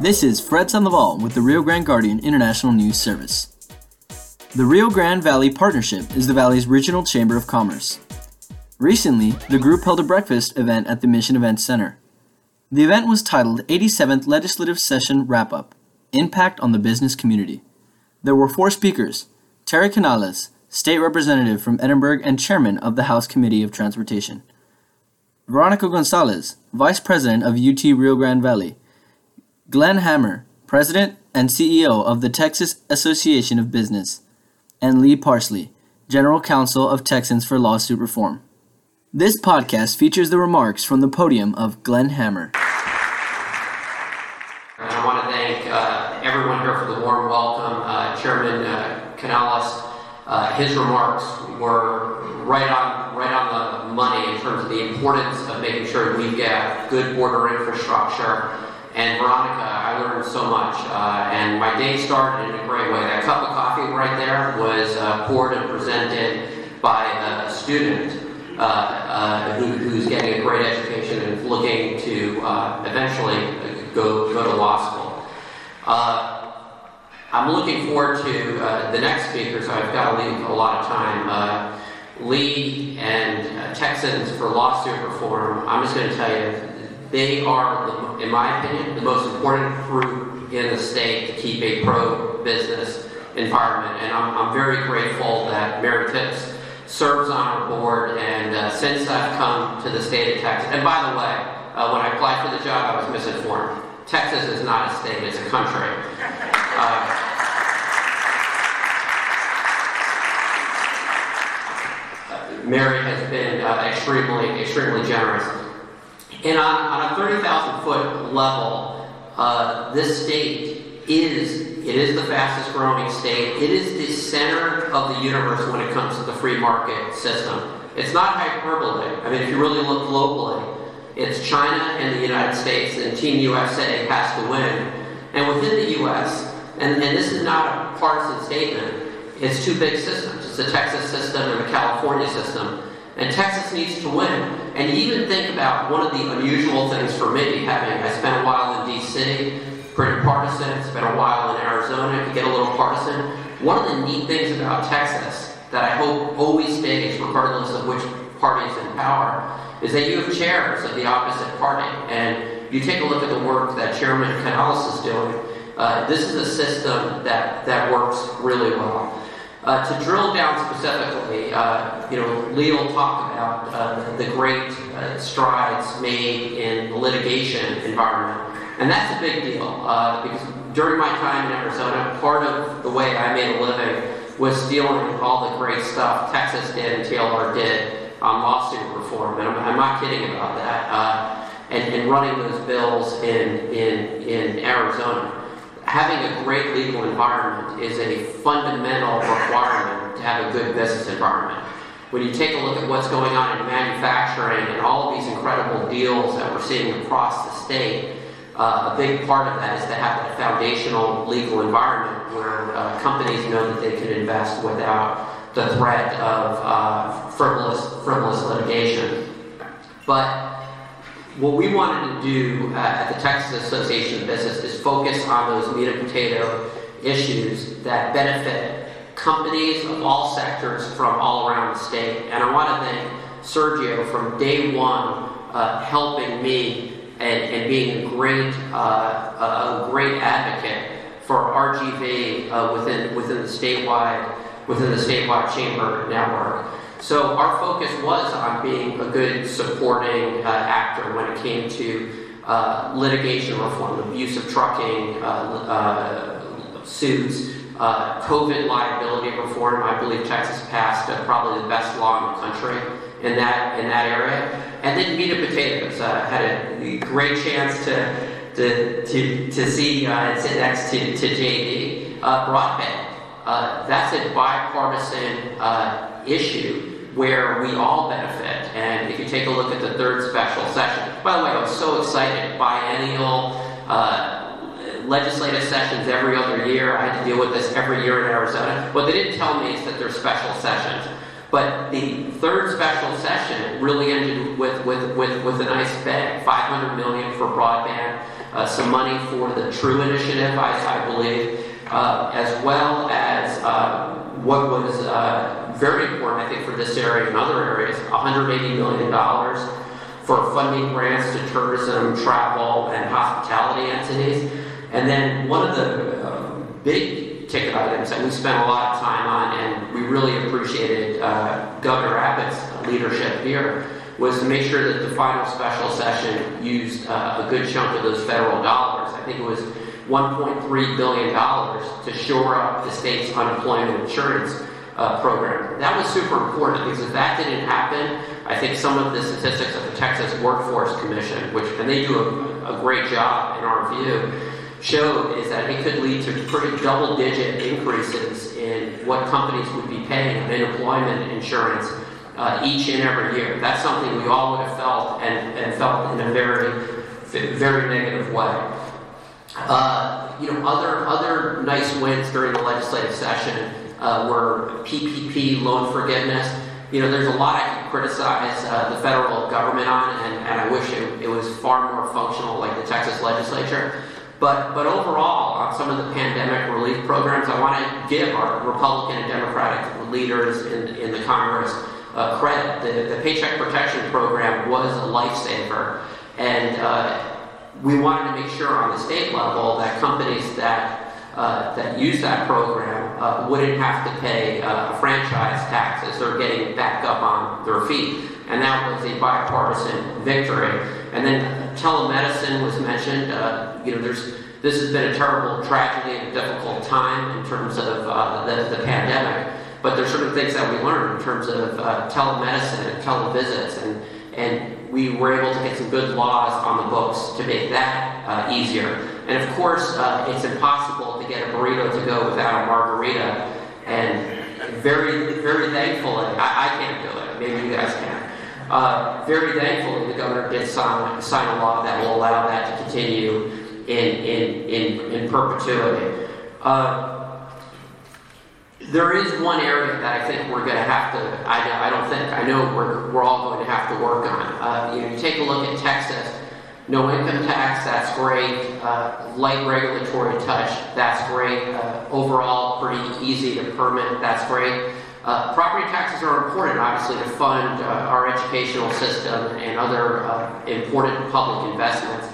This is Fred Sandoval with the Rio Grande Guardian International News Service. The Rio Grande Valley Partnership is the Valley's regional chamber of commerce. Recently, the group held a breakfast event at the Mission Event Center. The event was titled 87th Legislative Session Wrap Up Impact on the Business Community. There were four speakers Terry Canales, State Representative from Edinburg and Chairman of the House Committee of Transportation, Veronica Gonzalez, Vice President of UT Rio Grande Valley, Glenn Hammer, President and CEO of the Texas Association of Business, and Lee Parsley, General Counsel of Texans for Lawsuit Reform. This podcast features the remarks from the podium of Glenn Hammer. I want to thank uh, everyone here for the warm welcome. Uh, Chairman uh, Canales, uh, his remarks were right on, right on the money in terms of the importance of making sure we've got good border infrastructure. And Veronica, I learned so much, uh, and my day started in a great way. That cup of coffee right there was uh, poured and presented by a student who, who's getting a great education and looking to eventually go, go to law school. Uh, I'm looking forward to uh, the next speaker, so I've got to leave a lot of time. Uh, Lee and uh, Texans for Lawsuit Reform, I'm just going to tell you, they are, in my opinion, the most important fruit in the state to keep a pro-business environment. And I'm, I'm, very grateful that Mary Tipps serves on our board. And uh, since I've come to the state of Texas, and by the way, uh, when I applied for the job, I was misinformed. Texas is not a state, it's a country. Uh, Mary has been uh, extremely, extremely generous. And on, on a 30,000 foot level, uh, this state is, it is the fastest growing state. It is the center of the universe when it comes to the free market system. It's not hyperbole. I mean, if you really look globally, it's China and the United States, and Team USA has to win. And within the US, and, and this is not a partisan statement, it's two big systems. It's the Texas system and the California system. And Texas needs to win. And even think about one of the unusual things for me, having I spent a while in D.C., pretty partisan, spent a while in Arizona, could get a little partisan. One of the neat things about Texas that I hope always stays, regardless of which party is in power, is that you have chairs of the opposite party. And you take a look at the work that Chairman Canales is doing, uh, this is a system that, that works really well. Uh, to drill down specifically, uh, you know, Lee will talk about uh, the great uh, strides made in the litigation environment. And that's a big deal uh, because during my time in Arizona, part of the way I made a living was stealing all the great stuff Texas did and TLR did on lawsuit reform, and I'm, I'm not kidding about that, uh, and, and, running those bills in, in, in Arizona. Having a great legal environment is a fundamental requirement to have a good business environment. When you take a look at what's going on in manufacturing and all of these incredible deals that we're seeing across the state, uh, a big part of that is to have a foundational legal environment where uh, companies know that they can invest without the threat of uh, frivolous, frivolous litigation. But what we wanted to do uh, at the Texas Association of Business is focus on those meat and potato issues that benefit companies of all sectors from all around the state. And I want to thank Sergio from day one uh, helping me and, and being a great, uh, a great advocate for RGV uh, within, within the statewide within the statewide chamber network. So our focus was on being a good supporting uh, actor when it came to uh, litigation reform, abuse of trucking, uh, uh suits, uh, COVID liability reform. I believe Texas passed uh, probably the best law in the country in that in that area. And then meat and potatoes. had a great chance to to to, to see and sit next to, to JD. Uh, that's a bipartisan issue where we all benefit. And if you take a look at the third special session, by the way, I was so excited. Biennial uh, legislative sessions every other year. I had to deal with this every year in Arizona. What they didn't tell me is that there's special sessions. But the third special session really ended with, with, with, with a nice bang, 500 million for broadband, uh, some money for the True Initiative, I, I believe, uh, as well as uh, what was uh, very important, I think, for this area and other areas, $180 million for funding grants to tourism, travel, and hospitality entities. And then one of the uh, big ticket items that we spent a lot of time on, and we really appreciated uh, Governor Abbott's leadership here, was to make sure that the final special session used uh, a good chunk of those federal dollars. I think it was $1.3 billion to shore up the state's unemployment insurance uh, program. That was super important because if that didn't happen, I think some of the statistics of the Texas Workforce Commission, which and they do a, a great job in our view, showed is that it could lead to pretty double-digit increases in what companies would be paying on unemployment insurance uh, each and every year. That's something we all would have felt and, and felt in a very, very negative way. Uh, you know, other other nice wins during the legislative session uh, were PPP loan forgiveness. You know, there's a lot I can criticize uh, the federal government on, and, and I wish it, it, was far more functional like the Texas legislature. But, but overall, on some of the pandemic relief programs, I want to give our Republican and Democratic leaders in, in the Congress uh, credit. The, the Paycheck Protection Program was a lifesaver. And uh, we wanted to make sure on the state level that companies that uh, that use that program uh, wouldn't have to pay uh, franchise taxes. They're getting back up on their feet. And that was a bipartisan victory. And then telemedicine was mentioned. Uh, you know, there's this has been a terrible tragedy and a difficult time in terms of uh, the, the, pandemic. But there's certain things that we learned in terms of uh, telemedicine and televisits and and we were able to get some good laws on the books to make that uh, easier. And of course, uh, it's impossible to get a burrito to go without a margarita. And very, very thankfully, I, I can't do it. Maybe you guys can. Uh, very thankfully, the governor did sign, sign a law that will allow that to continue in, in, in, in perpetuity. Uh, there is one area that I think we're going to have to, I, I don't think, I know we're, we're all going to have to work on. Uh, you know, you take a look at Texas, no income tax, that's great. Uh, light regulatory touch, that's great. Uh, overall, pretty easy to permit, that's great. Uh, property taxes are important, obviously, to fund uh, our educational system and other uh, important public investments.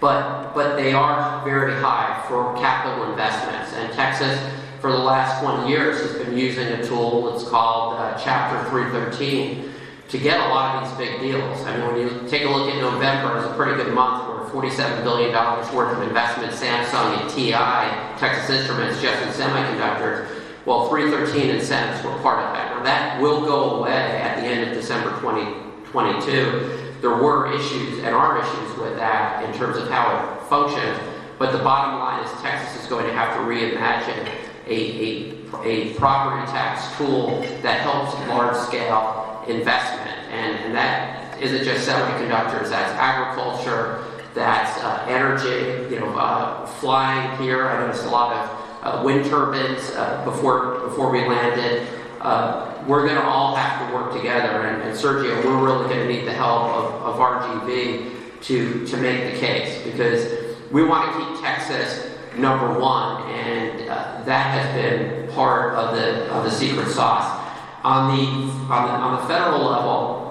But, but they are very high for capital investments. And Texas, for the last 20 years has been using a tool that's called uh, Chapter 313 to get a lot of these big deals. I mean, when you take a look at November, it's a pretty good month where $47 billion worth of investment, Samsung and TI, Texas Instruments, just in semiconductors. Well, 313 incentives were part of that. Now, that will go away at the end of December 2022. There were issues and are issues with that in terms of how it functions, but the bottom line is Texas is going to have to reimagine a, a, a property tax tool that helps large scale investment. And, and that isn't just semiconductors, that's agriculture, that's uh, energy, you know, uh, flying here. I noticed a lot of uh, wind turbines uh, before, before we landed. Uh, we're going to all have to work together. And, and Sergio, we're really going to need the help of, of RGV to, to make the case because we want to keep Texas number one, and uh, that has been part of the of the secret sauce. On the on the, on the federal level,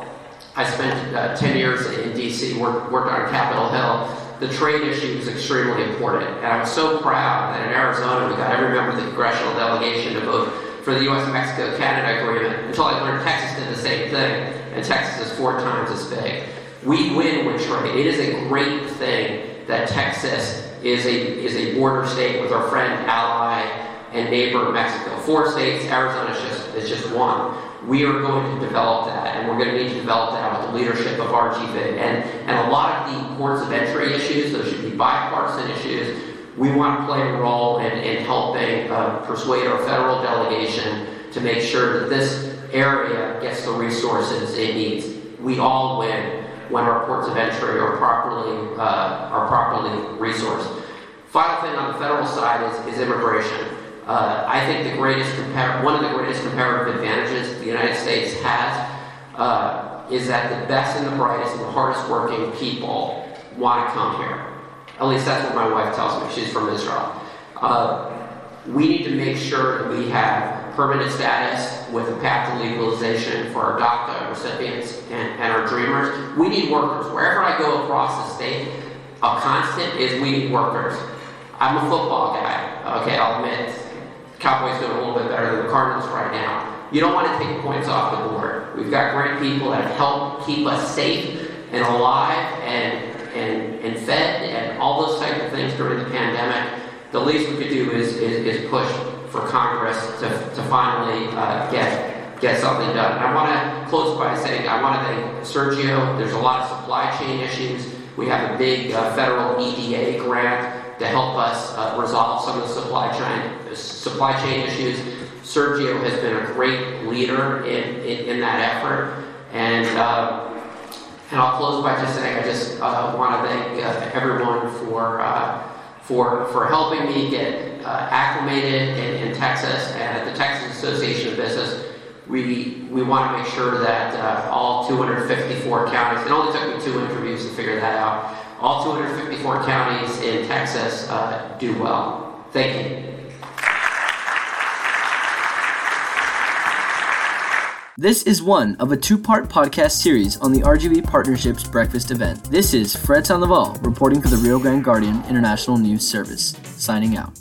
I spent uh, ten years in D.C. worked worked on Capitol Hill. The trade issue was extremely important, and I'm so proud that in Arizona we got every member of the congressional delegation to vote for the U.S. Mexico Canada agreement. Until I learned Texas did the same thing, and Texas is four times as big. We win with trade. It is a great thing that Texas is a, is a border state with our friend, ally, and neighbor Mexico. Four states, Arizona is just, is just one. We are going to develop that, and we're going to need to develop that with the leadership of RGV. And, and a lot of the ports of entry issues, those should be bipartisan issues. We want to play a role in, in helping uh, persuade our federal delegation to make sure that this area gets the resources it needs. We all win when our ports of entry are properly, uh, are properly resourced. Final thing on the federal side is, is immigration. Uh, I think the greatest compar- one of the greatest comparative advantages the United States has uh, is that the best and the brightest and the hardest working people want to come here. At least that's what my wife tells me. She's from Israel. Uh, we need to make sure that we have permanent status with a path to legalization for our DACA recipients and, and our dreamers. We need workers. Wherever I go across the state, a constant is we need workers. I'm a football guy. Okay, I'll admit, Cowboys doing a little bit better than the Cardinals right now. You don't want to take points off the board. We've got great people that have helped keep us safe and alive and and, and fed and all those type of things during the pandemic the least we could do is, is, is push for Congress to, to finally uh, get, get something done. And I want to close by saying I want to thank Sergio. There's a lot of supply chain issues. We have a big uh, federal EDA grant to help us uh, resolve some of the supply chain, supply chain issues. Sergio has been a great leader in, in, in that effort. And, uh, and I'll close by just saying I just uh, want to thank uh, everyone for for, for helping me get uh, acclimated in, in, Texas and at the Texas Association of Business. We, we want to make sure that uh, all 254 counties, it only took me two interviews to figure that out, all 254 counties in Texas uh, do well. Thank you. This is one of a two part podcast series on the RGV Partnerships Breakfast event. This is Fred Sandoval reporting for the Rio Grande Guardian International News Service, signing out.